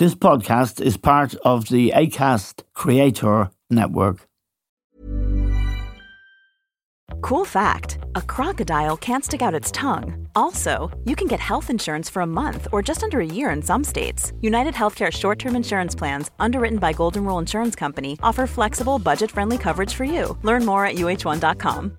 This podcast is part of the ACAST Creator Network. Cool fact a crocodile can't stick out its tongue. Also, you can get health insurance for a month or just under a year in some states. United Healthcare short term insurance plans, underwritten by Golden Rule Insurance Company, offer flexible, budget friendly coverage for you. Learn more at uh1.com.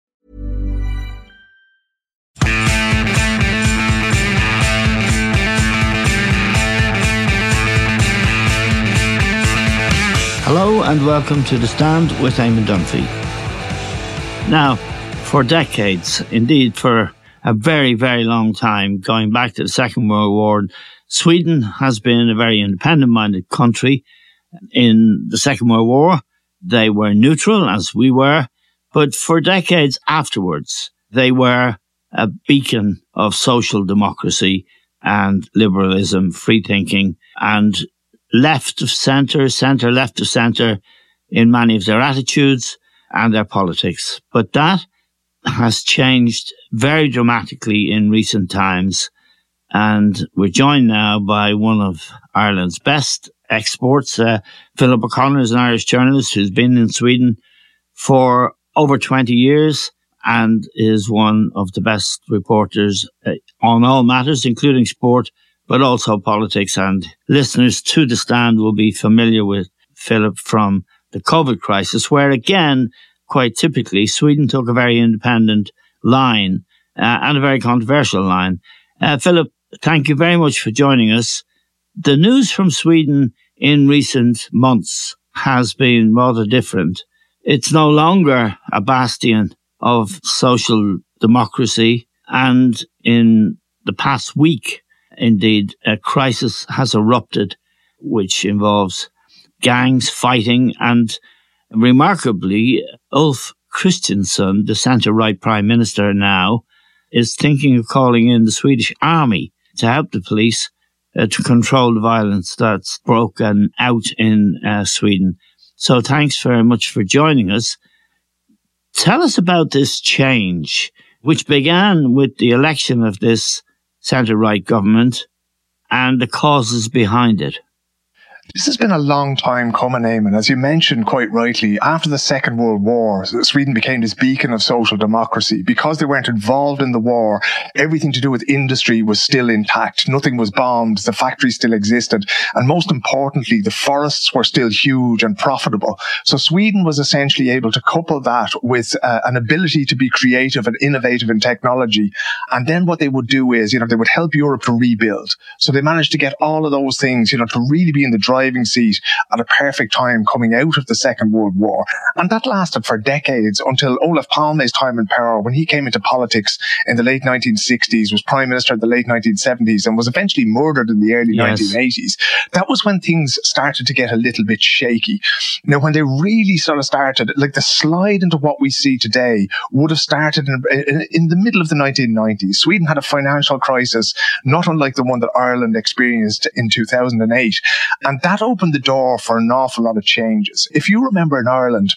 Hello and welcome to The Stand with Eamon Dunphy. Now, for decades, indeed for a very, very long time, going back to the Second World War, Sweden has been a very independent minded country. In the Second World War, they were neutral, as we were, but for decades afterwards, they were a beacon of social democracy and liberalism, free thinking, and left of centre, centre, left of centre in many of their attitudes and their politics. But that has changed very dramatically in recent times. And we're joined now by one of Ireland's best exports. Uh, Philip O'Connor is an Irish journalist who's been in Sweden for over 20 years and is one of the best reporters uh, on all matters, including sport, but also politics. And listeners to the stand will be familiar with Philip from the COVID crisis, where again, quite typically, Sweden took a very independent line uh, and a very controversial line. Uh, Philip, thank you very much for joining us. The news from Sweden in recent months has been rather different. It's no longer a bastion of social democracy. And in the past week, indeed, a crisis has erupted, which involves gangs fighting and remarkably, Ulf Kristersson, the centre right prime minister now, is thinking of calling in the Swedish army to help the police uh, to control the violence that's broken out in uh, Sweden. So thanks very much for joining us. Tell us about this change, which began with the election of this centre right government and the causes behind it. This has been a long time coming, Eamon. As you mentioned quite rightly, after the Second World War, Sweden became this beacon of social democracy. Because they weren't involved in the war, everything to do with industry was still intact. Nothing was bombed. The factories still existed. And most importantly, the forests were still huge and profitable. So Sweden was essentially able to couple that with uh, an ability to be creative and innovative in technology. And then what they would do is, you know, they would help Europe to rebuild. So they managed to get all of those things, you know, to really be in the drive driving seat at a perfect time coming out of the Second World War. And that lasted for decades until Olof Palme's time in power when he came into politics in the late 1960s, was prime minister in the late 1970s and was eventually murdered in the early yes. 1980s. That was when things started to get a little bit shaky. Now, when they really sort of started, like the slide into what we see today would have started in, in, in the middle of the 1990s. Sweden had a financial crisis, not unlike the one that Ireland experienced in 2008. And that that opened the door for an awful lot of changes. If you remember in Ireland,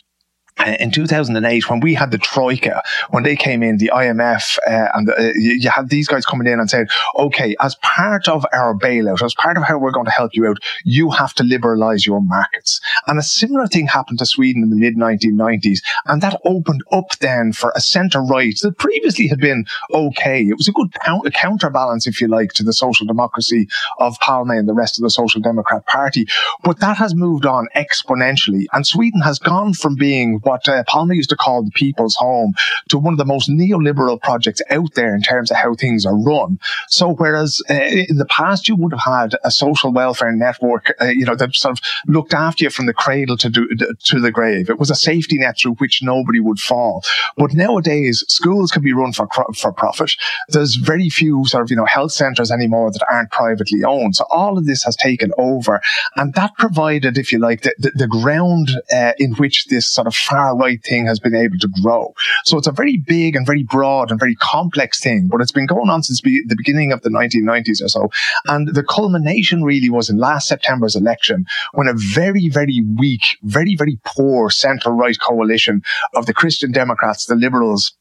in 2008 when we had the troika when they came in the imf uh, and the, uh, you, had these guys coming in and saying okay as part of our bailout as part of how we're going to help you out you have to liberalize your markets. And a similar thing happened to sweden in the mid 1990s and that opened up then for a centre right that previously had been okay. It was a good count- a counterbalance if you like to the social democracy of palme and the rest of the social democrat party but that has moved on exponentially and sweden has gone from being what uh, Palme used to call the people's home to one of the most neoliberal projects out there in terms of how things are run. So whereas uh, in the past you would have had a social welfare network, uh, you know, that sort of looked after you from the cradle to do, to the grave. It was a safety net through which nobody would fall. But nowadays schools can be run for for profit. There's very few sort of you know health centres anymore that aren't privately owned. So all of this has taken over, and that provided, if you like, the, the, the ground uh, in which this sort of far right thing has been able to grow. So it's a very big and very broad and very complex thing, but it's been going on since be- the beginning of the 1990s or so. And the culmination really was in last September's election when a very, very weak, very, very poor centre right coalition of the Christian Democrats, the Liberals,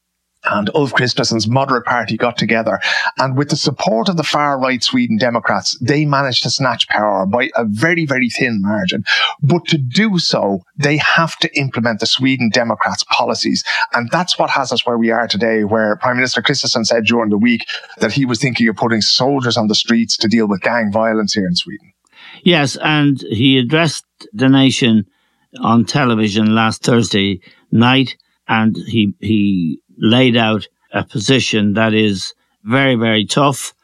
and Ulf Kristersson's moderate party got together. And with the support of the far right Sweden Democrats, they managed to snatch power by a very, very thin margin. But to do so, they have to implement the Sweden Democrats policies. And that's what has us where we are today, where Prime Minister Kristersson said during the week that he was thinking of putting soldiers on the streets to deal with gang violence here in Sweden. Yes, and he addressed the nation on television last Thursday night and he, he laid out a position that is very, very tough.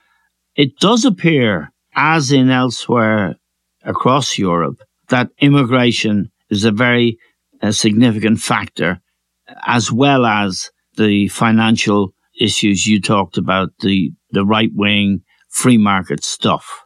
It does appear, as in elsewhere across Europe, that immigration is a very a significant factor, as well as the financial issues you talked about, the, the right wing free market stuff.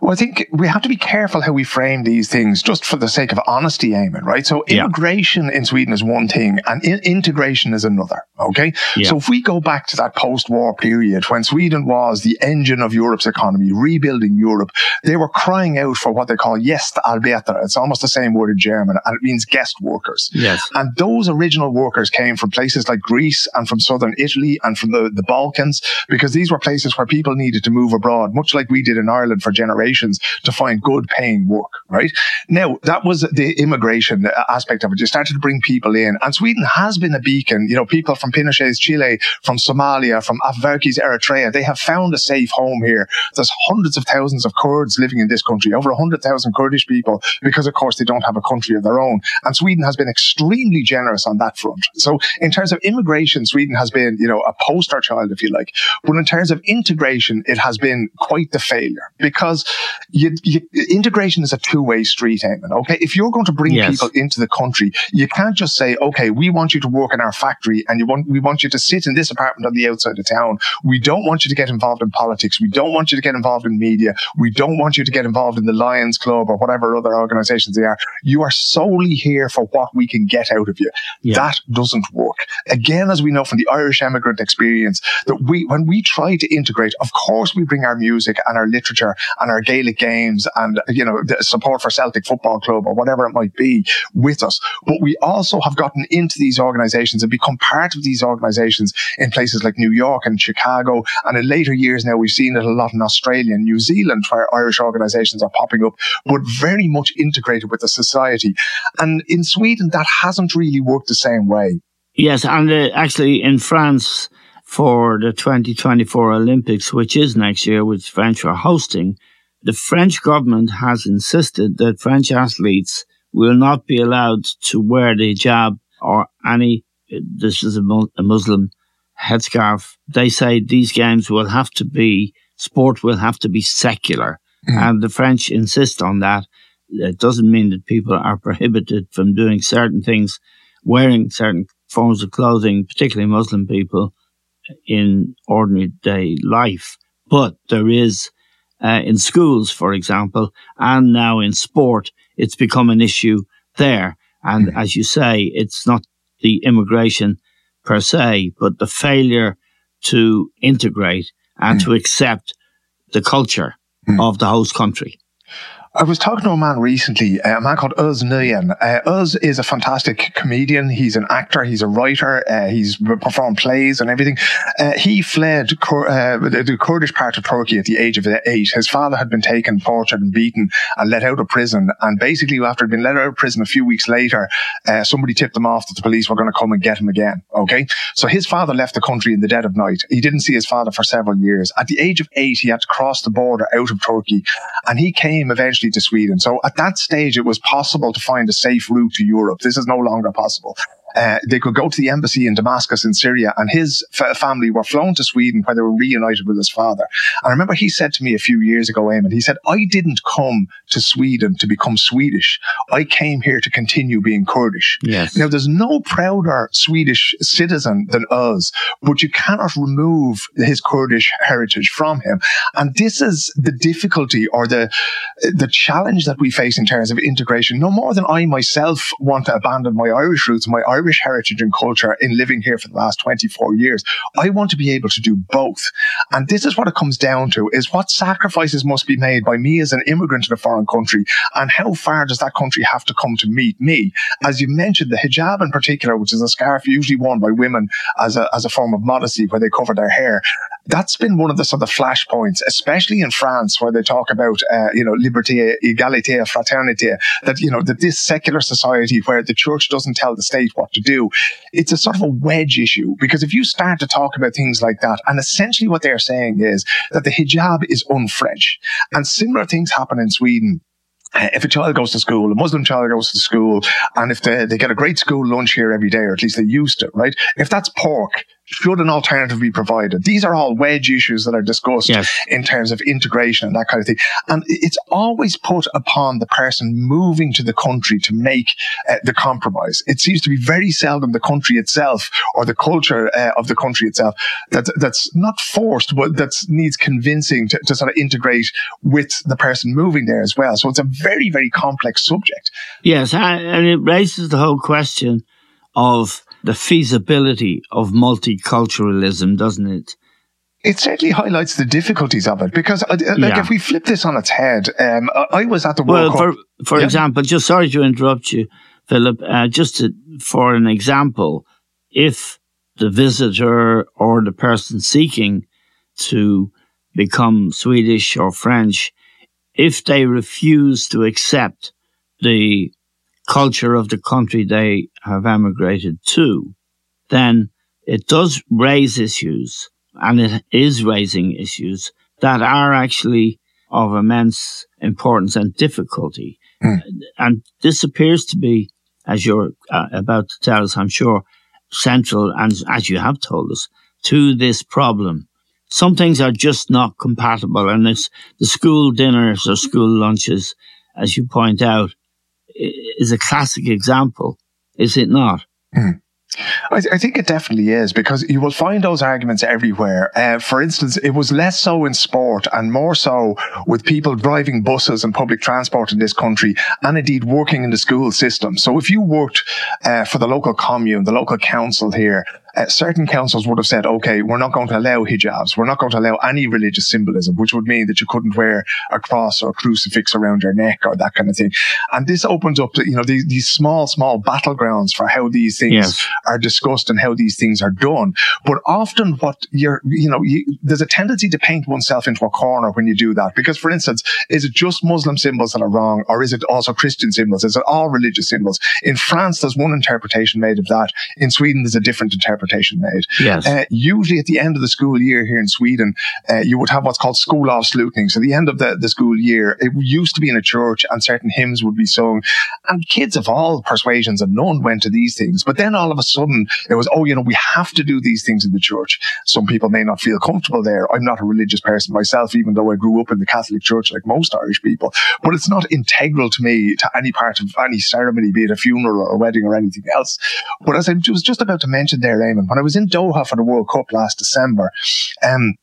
Well, I think we have to be careful how we frame these things just for the sake of honesty, Eamon, right? So immigration yeah. in Sweden is one thing and in- integration is another. Okay. Yeah. So if we go back to that post-war period when Sweden was the engine of Europe's economy, rebuilding Europe, they were crying out for what they call Gästarbetare. It's almost the same word in German and it means guest workers. Yes. And those original workers came from places like Greece and from southern Italy and from the, the Balkans because these were places where people needed to move abroad, much like we did in Ireland for generations to find good paying work, right? Now, that was the immigration aspect of it. You started to bring people in and Sweden has been a beacon. You know, people from Pinochet's Chile, from Somalia, from Afwerki's Eritrea, they have found a safe home here. There's hundreds of thousands of Kurds living in this country, over 100,000 Kurdish people, because of course they don't have a country of their own. And Sweden has been extremely generous on that front. So in terms of immigration, Sweden has been, you know, a poster child, if you like. But in terms of integration, it has been quite the failure because you, you, integration is a two-way street, Eamon. Okay, if you're going to bring yes. people into the country, you can't just say, "Okay, we want you to work in our factory, and you want we want you to sit in this apartment on the outside of town. We don't want you to get involved in politics. We don't want you to get involved in media. We don't want you to get involved in the Lions Club or whatever other organisations they are. You are solely here for what we can get out of you. Yeah. That doesn't work. Again, as we know from the Irish emigrant experience, that we when we try to integrate, of course, we bring our music and our literature and our Gaelic games and, you know, the support for Celtic Football Club or whatever it might be with us. But we also have gotten into these organizations and become part of these organizations in places like New York and Chicago. And in later years now, we've seen it a lot in Australia and New Zealand where Irish organizations are popping up, but very much integrated with the society. And in Sweden, that hasn't really worked the same way. Yes, and uh, actually in France, for the 2024 Olympics, which is next year, which French are hosting, the French government has insisted that French athletes will not be allowed to wear the hijab or any, this is a, Muslim headscarf. They say these games will have to be, sport will have to be secular. Mm. And the French insist on that. It doesn't mean that people are prohibited from doing certain things, wearing certain forms of clothing, particularly Muslim people, in ordinary day life. But there is uh, in schools, for example, and now in sport, it's become an issue there. And mm. as you say, it's not the immigration per se, but the failure to integrate and mm. to accept the culture mm. of the host country. I was talking to a man recently, a man called Özz Nûjen. Uh, Uz is a fantastic comedian. He's an actor. He's a writer. Uh, he's performed plays and everything. Uh, he fled uh, the Kurdish part of Turkey at the age of eight. His father had been taken, tortured, and beaten, and let out of prison. And basically, after he'd been let out of prison a few weeks later, uh, somebody tipped him off that the police were going to come and get him again. Okay, so his father left the country in the dead of night. He didn't see his father for several years. At the age of eight, he had to cross the border out of Turkey, and he came eventually safely to Sweden. So at that stage, it was possible to find a safe route to Europe. This is no longer possible. Uh, they could go to the embassy in Damascus in Syria, and his f- family were flown to Sweden where they were reunited with his father. And I remember he said to me a few years ago, Eamon, he said, I didn't come to Sweden to become Swedish. I came here to continue being Kurdish. Yes. Now, there's no prouder Swedish citizen than Özz, but you cannot remove his Kurdish heritage from him. And this is the difficulty or the, the challenge that we face in terms of integration, no more than I myself want to abandon my Irish roots, my Irish heritage and culture in living here for the last 24 years. I want to be able to do both. And this is what it comes down to is what sacrifices must be made by me as an immigrant in a foreign country and how far does that country have to come to meet me? As you mentioned, the hijab in particular, which is a scarf usually worn by women as a, as a form of modesty where they cover their hair. That's been one of the sort of flashpoints, especially in France, where they talk about, uh, you know, liberté, égalité, fraternité, that, you know, that this secular society where the church doesn't tell the state what to do, it's a sort of a wedge issue. Because if you start to talk about things like that, and essentially what they're saying is that the hijab is un-French. And similar things happen in Sweden uh, if a child goes to school, a Muslim child goes to school, and if they, they get a great school lunch here every day, or at least they used to, right? If that's pork, should an alternative be provided? These are all wedge issues that are discussed yes. in terms of integration and that kind of thing. And it's always put upon the person moving to the country to make uh, the compromise. It seems to be very seldom the country itself or the culture uh, of the country itself that, that's not forced, but that needs convincing to, to sort of integrate with the person moving there as well. So it's a very, very complex subject. Yes. And it raises the whole question of the feasibility of multiculturalism, doesn't it? It certainly highlights the difficulties of it because, uh, like, yeah. if we flip this on its head, um, I was at the World well, Cup. for for example, just sorry to interrupt you, Philip. Uh, just to, for an example, if the visitor or the person seeking to become Swedish or French, if they refuse to accept the culture of the country they have emigrated to, then it does raise issues and it is raising issues that are actually of immense importance and difficulty. Mm. And this appears to be, as you're uh, about to tell us, I'm sure, central and as you have told us, to this problem. Some things are just not compatible and it's the school dinners or school lunches, as you point out, is a classic example, is it not? Mm. I, th- I, think it definitely is because you will find those arguments everywhere. Uh, for instance, it was less so in sport and more so with people driving buses and public transport in this country and indeed working in the school system. So if you worked uh, for the local commune, the local council here, uh, certain councils would have said, okay, we're not going to allow hijabs. We're not going to allow any religious symbolism, which would mean that you couldn't wear a cross or a crucifix around your neck or that kind of thing. And this opens up, you know, these, these small, small battlegrounds for how these things yes. are discussed and how these things are done. But often what you're, you know, you, there's a tendency to paint oneself into a corner when you do that. Because for instance, is it just Muslim symbols that are wrong or is it also Christian symbols? Is it all religious symbols? In France, there's one interpretation made of that. In Sweden, there's a different interpretation interpretation made. Yes. Uh, usually at the end of the school year here in Sweden, uh, you would have what's called skolavslutning. So the end of the, the school year, it used to be in a church and certain hymns would be sung and kids of all persuasions and none went to these things. But then all of a sudden it was, oh, you know, we have to do these things in the church. Some people may not feel comfortable there. I'm not a religious person myself, even though I grew up in the Catholic church like most Irish people, but it's not integral to me to any part of any ceremony, be it a funeral or a wedding or anything else. But as I was just about to mention there, When I was in Doha for the World Cup last December, um,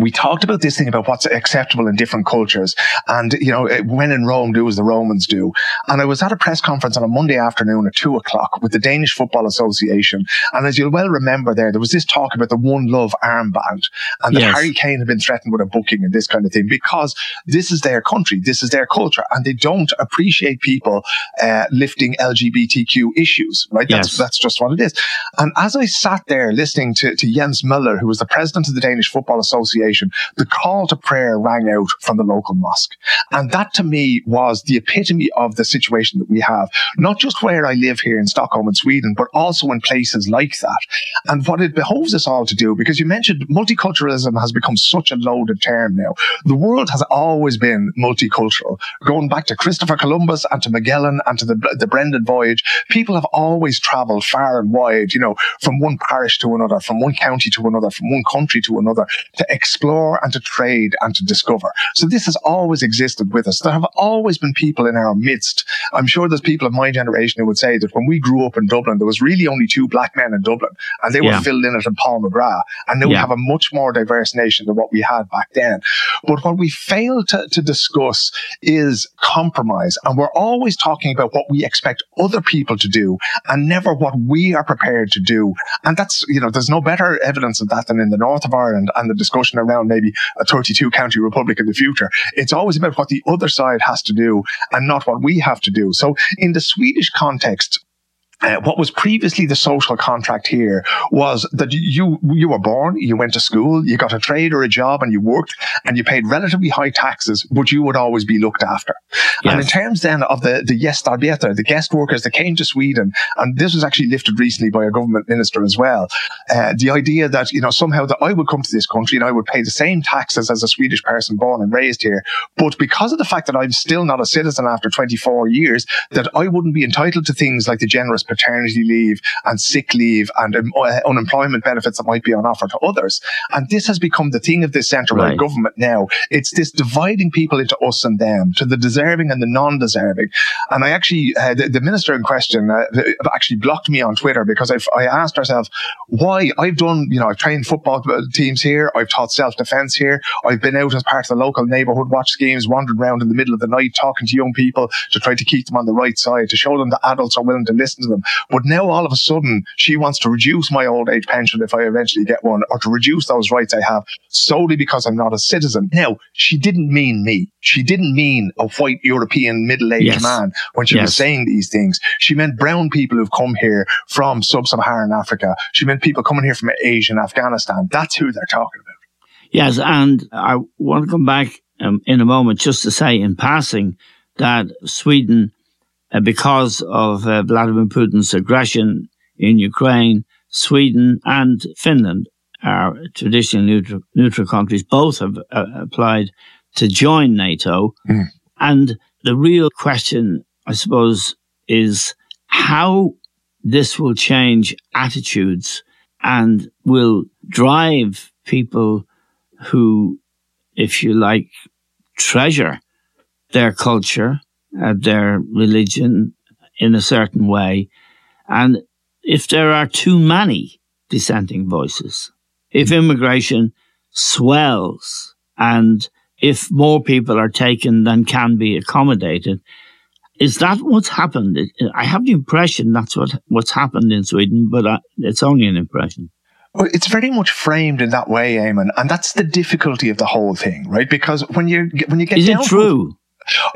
we talked about this thing about what's acceptable in different cultures. And, you know, when in Rome, do as the Romans do. And I was at a press conference on a Monday afternoon at two o'clock with the Danish Football Association. And as you'll well remember there, there was this talk about the One Love armband and that yes. Harry Kane had been threatened with a booking and this kind of thing because this is their country. This is their culture and they don't appreciate people, uh, lifting LGBTQ issues, right? That's, yes. that's just what it is. And as I sat there listening to, to Jesper Møller, who was the president of the Danish Football Association, Association, the call to prayer rang out from the local mosque. And that to me was the epitome of the situation that we have, not just where I live here in Stockholm in Sweden, but also in places like that. And what it behoves us all to do, because you mentioned multiculturalism has become such a loaded term now. The world has always been multicultural. Going back to Christopher Columbus and to Magellan and to the, the Brendan voyage, people have always traveled far and wide, you know, from one parish to another, from one county to another, from one country to another to explore and to trade and to discover. So this has always existed with us. There have always been people in our midst. I'm sure there's people of my generation who would say that when we grew up in Dublin, there was really only two black men in Dublin and they were yeah. Phil Lynott and Paul McGrath. And now yeah. we have a much more diverse nation than what we had back then. But what we fail to, to discuss is compromise. And we're always talking about what we expect other people to do and never what we are prepared to do. And that's, you know, there's no better evidence of that than in the north of Ireland and the discussion around maybe a 32 county republic in the future. It's always about what the other side has to do and not what we have to do. So in the Swedish context, uh, what was previously the social contract here was that you you were born, you went to school, you got a trade or a job, and you worked, and you paid relatively high taxes, but you would always be looked after. Yes. And in terms then of the the gästarbetare, the guest workers that came to Sweden, and this was actually lifted recently by a government minister as well, uh, the idea that you know somehow that I would come to this country and I would pay the same taxes as a Swedish person born and raised here, but because of the fact that I'm still not a citizen after 24 years, that I wouldn't be entitled to things like the generous paternity leave and sick leave and um, uh, unemployment benefits that might be on offer to others. And this has become the thing of this central right. government now. It's this dividing people into us and them, to the deserving and the non-deserving. And I actually, uh, the, the, minister in question uh, actually blocked me on Twitter because I've, I asked herself why I've done, you know, I've trained football teams here. I've taught self-defense here. I've been out as part of the local neighborhood watch schemes, wandered around in the middle of the night, talking to young people to try to keep them on the right side, to show them that adults are willing to listen to them. But now all of a sudden she wants to reduce my old age pension if I eventually get one or to reduce those rights I have solely because I'm not a citizen. Now, she didn't mean me. She didn't mean a white European middle-aged yes. man when she yes. was saying these things. She meant brown people who've come here from sub-Saharan Africa. She meant people coming here from Asia and Afghanistan. That's who they're talking about. Yes, and I want to come back um, in a moment just to say in passing that Sweden because of uh, Vladimir Putin's aggression in Ukraine, Sweden and Finland are traditionally neutral, neutral countries. Both have uh, applied to join NATO. Mm. And the real question, I suppose, is how this will change attitudes and will drive people who, if you like, treasure their culture uh, their religion in a certain way. And if there are too many dissenting voices, if immigration swells and if more people are taken than can be accommodated, is that what's happened? I have the impression that's what, what's happened in Sweden, but uh, it's only an impression. Well, it's very much framed in that way, Eamon, and that's the difficulty of the whole thing, right? Because when you when you get is down it true?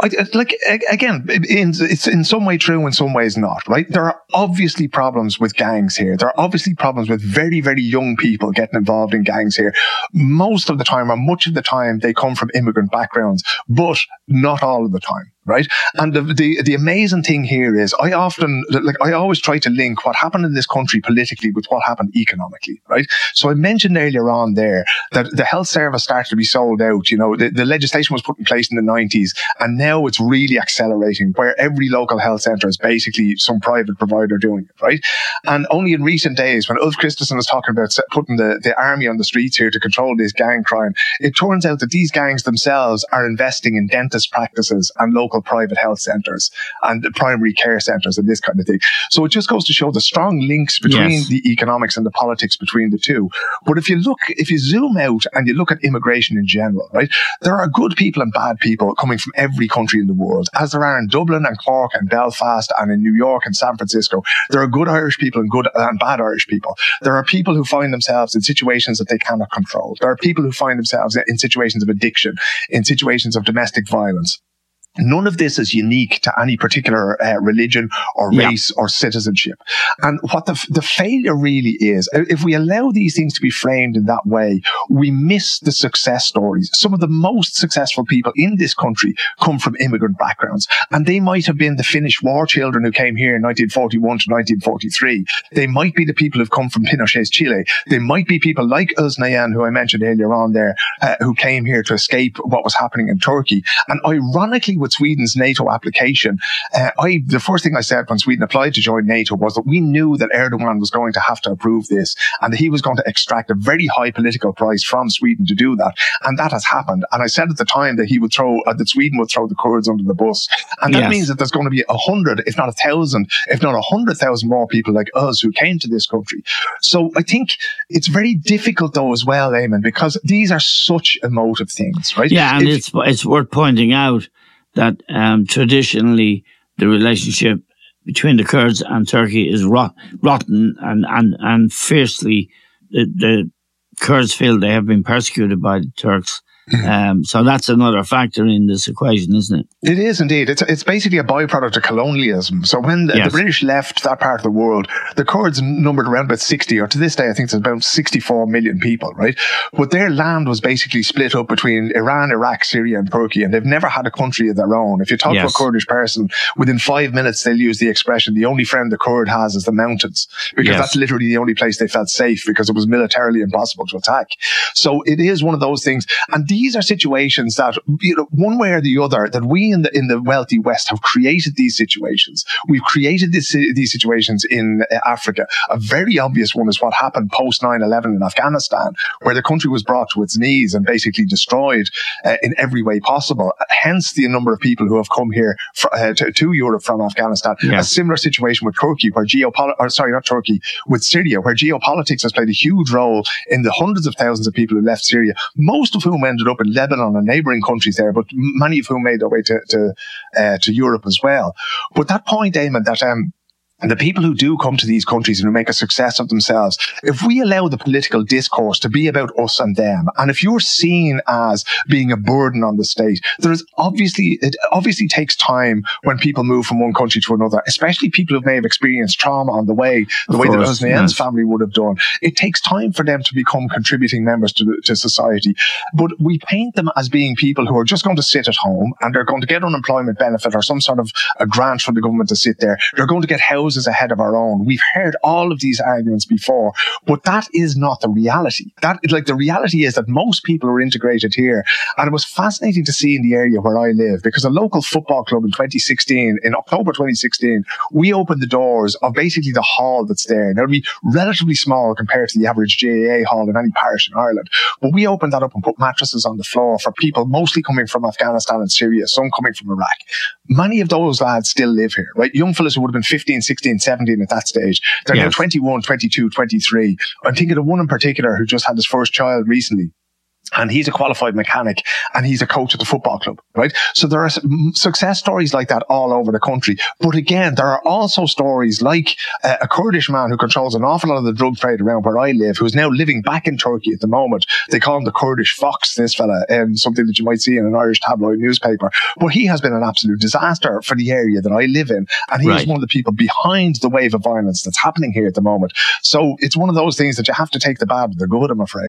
I, like again, in, it's in some way true, in some ways not. Right? There are obviously problems with gangs here. There are obviously problems with very, very young people getting involved in gangs here. Most of the time, or much of the time, they come from immigrant backgrounds, but not all of the time right? And the, the, the amazing thing here is I often like I always try to link what happened in this country politically with what happened economically, right? So I mentioned earlier on there that the health service started to be sold out. You know, the, the legislation was put in place in the nineties, and now it's really accelerating, where every local health centre is basically some private provider doing it, right? And only in recent days, when Ulf Kristersson was talking about putting the, the army on the streets here to control this gang crime, it turns out that these gangs themselves are investing in dentist practices and local local private health centres and the primary care centres and this kind of thing. So it just goes to show the strong links between yes. the economics and the politics between the two. But if you look, if you zoom out and you look at immigration in general, right, there are good people and bad people coming from every country in the world, as there are in Dublin and Cork and Belfast and in New York and San Francisco. There are good Irish people and good and bad Irish people. There are people who find themselves in situations that they cannot control. There are people who find themselves in situations of addiction, in situations of domestic violence None of this is unique to any particular uh, religion or race yeah. or citizenship. And what the, the failure really is, if we allow these things to be framed in that way, we miss the success stories. Some of the most successful people in this country come from immigrant backgrounds. And they might have been the Finnish war children who came here in 1941 to 1943. They might be the people who've come from Pinochet's Chile. They might be people like Özz Nûjen, who I mentioned earlier on there, uh, who came here to escape what was happening in Turkey. And ironically, with Sweden's NATO application, uh, I the first thing I said when Sweden applied to join NATO was that we knew that Erdogan was going to have to approve this and that he was going to extract a very high political price from Sweden to do that. And that has happened. And I said at the time that he would throw, uh, that Sweden would throw the Kurds under the bus. And that yes. means that there's going to be a hundred, if not a thousand, if not a hundred thousand more people like us who came to this country. So I think it's very difficult though as well, Eamon, because these are such emotive things, right? Yeah. And if, it's, it's worth pointing out that um, traditionally the relationship between the Kurds and Turkey is rot- rotten and, and, and fiercely the, the Kurds feel they have been persecuted by the Turks um, so that's another factor in this equation, isn't it? It is indeed. It's it's basically a byproduct of colonialism. So when the, yes. the, British left that part of the world, the Kurds numbered around about 60, or to this day, I think it's about 64 million people, right? But their land was basically split up between Iran, Iraq, Syria, and Turkey, and they've never had a country of their own. If you talk yes. to a Kurdish person, within five minutes, they'll use the expression, the only friend the Kurd has is the mountains, because yes. that's literally the only place they felt safe because it was militarily impossible to attack. So it is one of those things. And these are situations that, you know, one way or the other, that we in the in the wealthy West have created these situations. We've created this, these situations in uh, Africa. A very obvious one is what happened post 9-11 in Afghanistan, where the country was brought to its knees and basically destroyed uh, in every way possible. Hence the number of people who have come here for, uh, to, to, Europe from Afghanistan. Yeah. A similar situation with Turkey, where geopolitics, sorry, not Turkey, with Syria, where geopolitics has played a huge role in the hundreds of thousands of people who left Syria, most of whom ended up in Lebanon and neighboring countries there, but many of whom made their way to to, uh, to Europe as well. But that point, Eamon, that um, and the people who do come to these countries and who make a success of themselves, if we allow the political discourse to be about us and them, and if you're seen as being a burden on the state, there is obviously, it obviously takes time when people move from one country to another, especially people who may have experienced trauma on the way, the of way course, that Özz Nûjen's yes. family would have done. It takes time for them to become contributing members to, to society. But we paint them as being people who are just going to sit at home and they're going to get unemployment benefit or some sort of a grant from the government to sit there. They're going to get housed noses ahead of our own. We've heard all of these arguments before, but that is not the reality. That like the reality is that most people are integrated here. And it was fascinating to see in the area where I live because a local football club in 2016, in October 2016, we opened the doors of basically the hall that's there. Now it'll be relatively small compared to the average GAA hall in any parish in Ireland, but we opened that up and put mattresses on the floor for people mostly coming from Afghanistan and Syria, some coming from Iraq. Many of those lads still live here, right? Young fellas who would have been 15, 16, 16, 17 at that stage. They're now 21, 22, 23. I'm thinking of one in particular who just had his first child recently and he's a qualified mechanic and he's a coach at the football club, right? So there are success stories like that all over the country. But again, there are also stories like uh, a Kurdish man who controls an awful lot of the drug trade around where I live, who's now living back in Turkey at the moment. They call him the Kurdish fox, this fella, um, something that you might see in an Irish tabloid newspaper. But he has been an absolute disaster for the area that I live in. And he's right. one of the people behind the wave of violence that's happening here at the moment. So it's one of those things that you have to take the bad with the good, I'm afraid.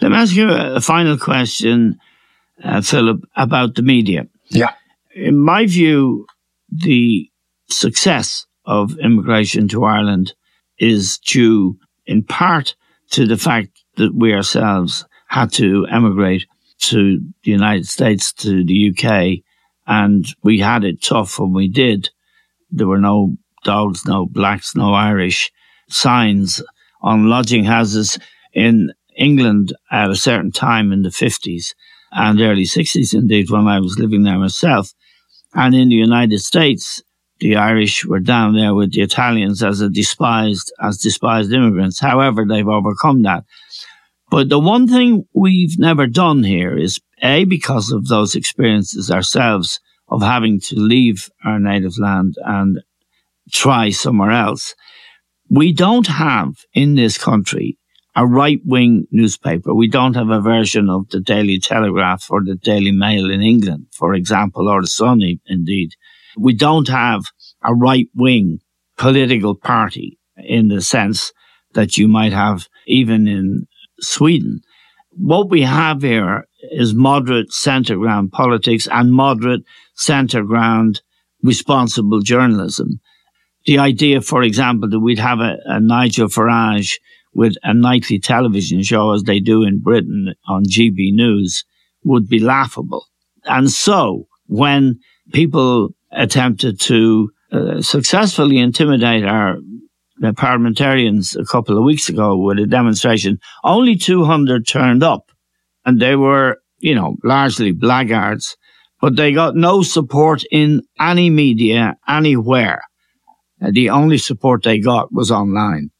Let me ask you a final question, uh, Philip, about the media. Yeah. In my view, the success of immigration to Ireland is due in part to the fact that we ourselves had to emigrate to the United States, to the UK, and we had it tough when we did. There were no dogs, no blacks, no Irish signs on lodging houses in England at a certain time in the 50s and early 60s, indeed, when I was living there myself. And in the United States, the Irish were down there with the Italians as a despised, as despised immigrants. However, they've overcome that. But the one thing we've never done here is A, because of those experiences ourselves of having to leave our native land and try somewhere else. We don't have in this country a right wing newspaper. We don't have a version of the Daily Telegraph or the Daily Mail in England, for example, or the Sun, indeed. We don't have a right wing political party in the sense that you might have even in Sweden. What we have here is moderate centre ground politics and moderate centre ground responsible journalism. The idea, for example, that we'd have a, a Nigel Farage with a nightly television show as they do in Britain on GB News would be laughable. And so when people attempted to uh, successfully intimidate our parliamentarians a couple of weeks ago with a demonstration. Only 200 turned up and they were, you know, largely blackguards, but they got no support in any media anywhere. Uh, the only support they got was online.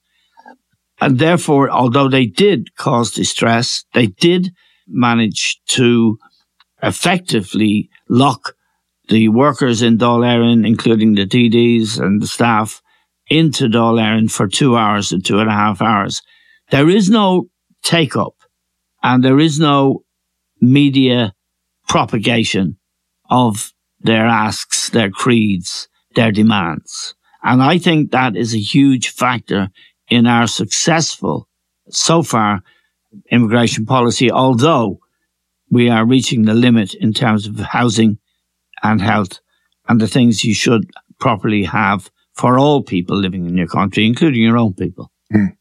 And therefore, although they did cause distress, they did manage to effectively lock the workers in Dáil including the TDs and the staff, into Dáil for two hours to two and a half hours. There is no take up and there is no media propagation of their asks, their creeds, their demands. And I think that is a huge factor in our successful, so far, immigration policy, although we are reaching the limit in terms of housing and health and the things you should properly have for all people living in your country, including your own people. Mm.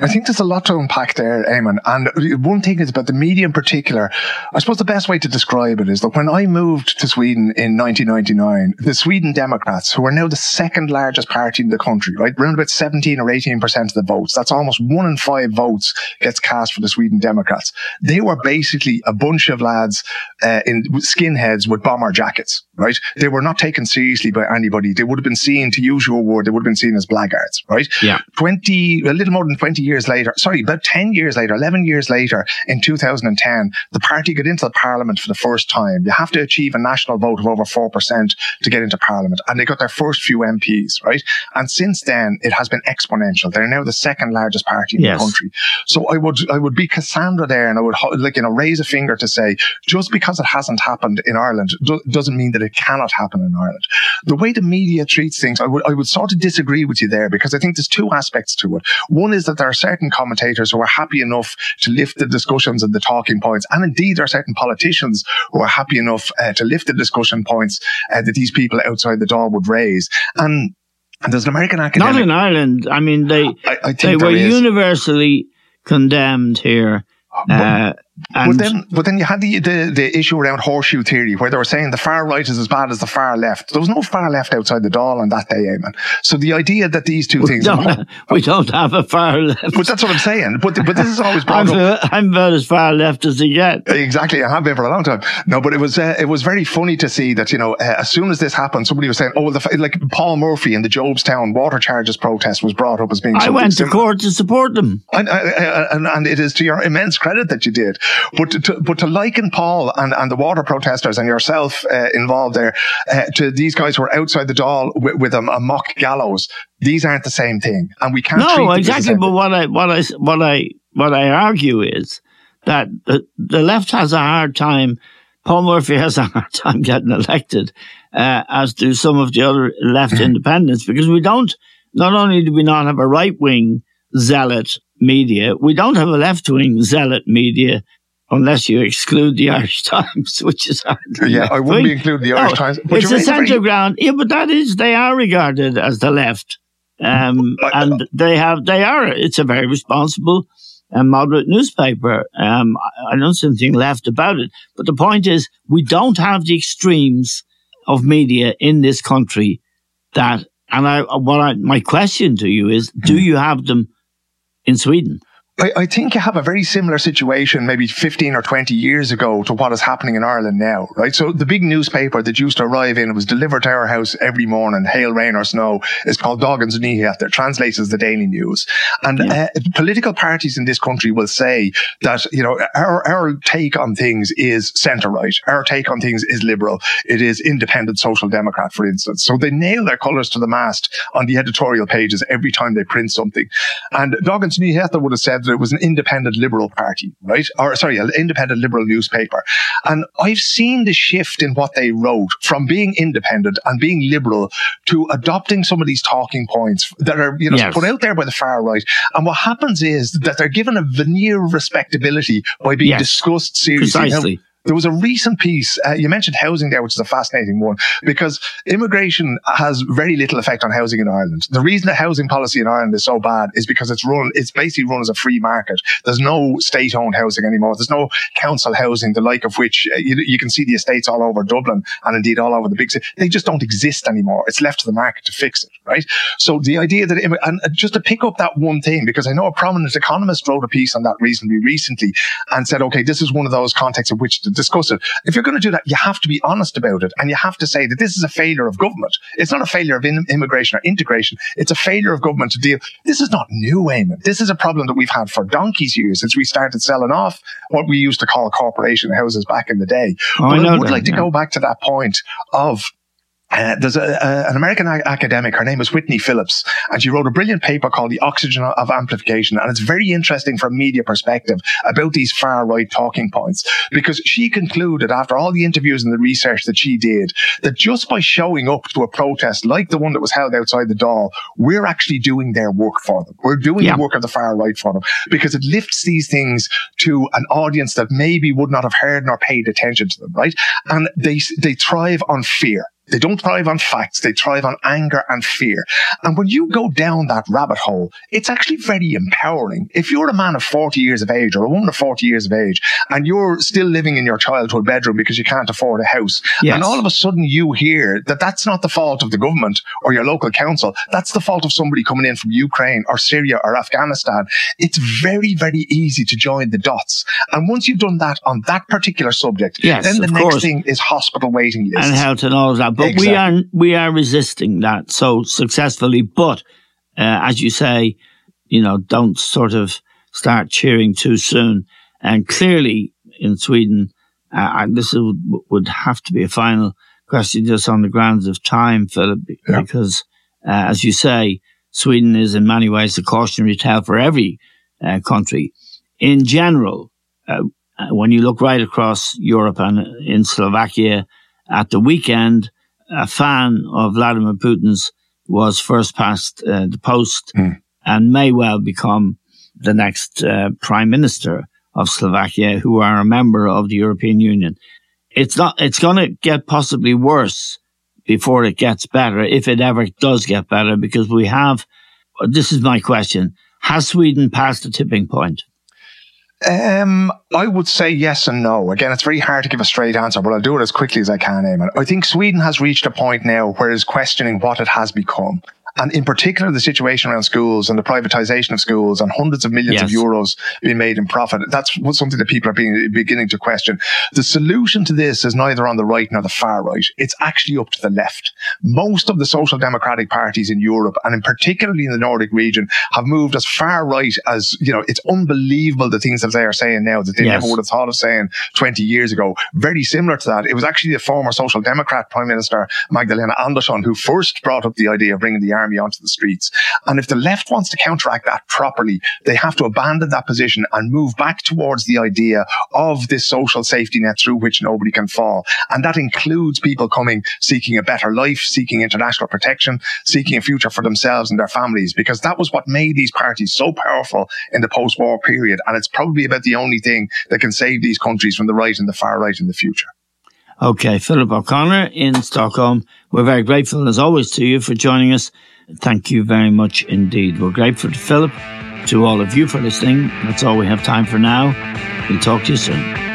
I think there's a lot to unpack there, Eamon. And one thing is about the media in particular. I suppose the best way to describe it is that when I moved to Sweden in 1999, the Sweden Democrats, who are now the second largest party in the country, right, around about 17 or 18 percent of the votes, that's almost one in five votes gets cast for the Sweden Democrats. They were basically a bunch of lads uh, in skinheads with bomber jackets, right? They were not taken seriously by anybody. They would have been seen, to use your word, they would have been seen as blackguards, right? Yeah. 20, a little more than 20 years later, sorry, about 10 years later, 11 years later, in 2010, the party got into the parliament for the first time. You have to achieve a national vote of over 4% to get into parliament. And they got their first few MPs, right? And since then, it has been exponential. They're now the second largest party in yes. the country. So I would, I would be Cassandra there and I would, like, you know, raise a finger to say, just because it hasn't happened in Ireland do- doesn't mean that it cannot happen in Ireland. The way the media treats things, I would, I would sort of disagree with you there because I think there's two aspects to it. One is that there are certain commentators who are happy enough to lift the discussions and the talking points. And indeed, there are certain politicians who are happy enough uh, to lift the discussion points uh, that these people outside the door would raise. And And there's an American academic. Not in Ireland. I mean, they I, I they were universally condemned here. Uh, but then, but then you had the, the, the issue around horseshoe theory, where they were saying the far right is as bad as the far left. There was no far left outside the Dáil on that day, Eamon. So the idea that these two we things, don't, are, we don't have a far left. But that's what I'm saying. But but this is always brought I'm, up. I'm about as far left as you get. Exactly, I have been for a long time. No, but it was uh, it was very funny to see that you know uh, as soon as this happened, somebody was saying, "Oh, well, the, like Paul Murphy in the Jobstown water charges protest was brought up as being." I went to court to support them, and, and, and it is to your immense credit that you did. But to, but to liken Paul and, and the water protesters and yourself uh, involved there uh, to these guys who are outside the Dáil with, with a, a, mock gallows, these aren't the same thing, and we can't. No, exactly. But what I what I what I what I argue is that the, the left has a hard time. Paul Murphy has a hard time getting elected, uh, as do some of the other left mm-hmm. independents, because we don't. Not only do we not have a right wing zealot media, we don't have a left wing zealot media unless you exclude the Irish Times, which is hard. Yeah, I wouldn't be including the Irish no, Times. But it's a centre ground. Yeah, but that is they are regarded as the left, um, and they have they are. It's a very responsible and moderate newspaper. Um, I don't see anything left about it. But the point is, we don't have the extremes of media in this country. That and I what I, my question to you is, do hmm. you have them in Sweden? I, I, think you have a very similar situation maybe 15 or 20 years ago to what is happening in Ireland now, right? So the big newspaper that used to arrive in, it was delivered to our house every morning, hail, rain or snow, is called Dagens Nyheter, translates as the Daily News. And yeah. uh, political parties in this country will say that, you know, our, our take on things is centre right. Our take on things is liberal. It is independent social democrat, for instance. So they nail their colours to the mast on the editorial pages every time they print something. And Dagens Nyheter would have said that it was an independent liberal party, right? Or sorry, an independent liberal newspaper. And I've seen the shift in what they wrote from being independent and being liberal to adopting some of these talking points that are, you know, yes. put out there by the far right. And what happens is that they're given a veneer of respectability by being yes. discussed seriously. Precisely. Now, there was a recent piece, uh, you mentioned housing there, which is a fascinating one, because immigration has very little effect on housing in Ireland. The reason the housing policy in Ireland is so bad is because it's run, it's basically run as a free market. There's no state owned housing anymore. There's no council housing, the like of which uh, you, you, can see the estates all over Dublin and indeed all over the big city. They just don't exist anymore. It's left to the market to fix it, right? So the idea that, and just to pick up that one thing, because I know a prominent economist wrote a piece on that reasonably recently and said, okay, this is one of those contexts in which discuss it. If you're going to do that, you have to be honest about it. And you have to say that this is a failure of government. It's not a failure of in- immigration or integration. It's a failure of government to deal. This is not new, Eamon. This is a problem that we've had for donkey's years since we started selling off what we used to call corporation houses back in the day. Oh, but I, I would that, like to go back to that point of uh, there's a, a, an American a- academic. Her name is Whitney Phillips, and she wrote a brilliant paper called "The Oxygen of Amplification." And it's very interesting from a media perspective about these far right talking points because she concluded after all the interviews and the research that she did that just by showing up to a protest like the one that was held outside the Dáil, we're actually doing their work for them. We're doing yeah. the work of the far right for them because it lifts these things to an audience that maybe would not have heard nor paid attention to them, right? And they they thrive on fear. They don't thrive on facts. They thrive on anger and fear. And when you go down that rabbit hole, it's actually very empowering. If you're a man of 40 years of age or a woman of 40 years of age and you're still living in your childhood bedroom because you can't afford a house, yes. and all of a sudden you hear that that's not the fault of the government or your local council, that's the fault of somebody coming in from Ukraine or Syria or Afghanistan, it's very, very easy to join the dots. And once you've done that on that particular subject, yes, then the next course. thing is hospital waiting lists. And health and all of that. But exactly. we are we are resisting that so successfully. But uh, as you say, you know, don't sort of start cheering too soon. And clearly, in Sweden, uh, this would, would have to be a final question just on the grounds of time, Philip, yeah. because uh, as you say, Sweden is in many ways a cautionary tale for every uh, country. In general, uh, uh, when you look right across Europe and in Slovakia at the weekend, a fan of Vladimir Putin's was first past uh, the post mm. and may well become the next uh, prime minister of Slovakia, who are a member of the European Union. It's not. It's going to get possibly worse before it gets better, if it ever does get better, because we have, this is my question, has Sweden passed the tipping point? Um, I would say yes and no. Again, it's very hard to give a straight answer, but I'll do it as quickly as I can, Eamon. I think Sweden has reached a point now where it's questioning what it has become and in particular the situation around schools and the privatization of schools and hundreds of millions yes. of euros being made in profit. That's something that people are being, beginning to question. The solution to this is neither on the right nor the far right. It's actually up to the left. Most of the social democratic parties in Europe and in particularly in the Nordic region have moved as far right as, you know, it's unbelievable the things that they are saying now that they yes. never would have thought of saying 20 years ago. Very similar to that. It was actually the former social democrat prime minister Magdalena Andersson who first brought up the idea of bringing the army army onto the streets. And if the left wants to counteract that properly, they have to abandon that position and move back towards the idea of this social safety net through which nobody can fall. And that includes people coming seeking a better life, seeking international protection, seeking a future for themselves and their families, because that was what made these parties so powerful in the post-war period. And it's probably about the only thing that can save these countries from the right and the far right in the future. Okay, Philip O'Connor in Stockholm. We're very grateful, as always, to you for joining us. Thank you very much indeed. We're grateful to Philip, to all of you for listening. That's all we have time for now. We'll talk to you soon.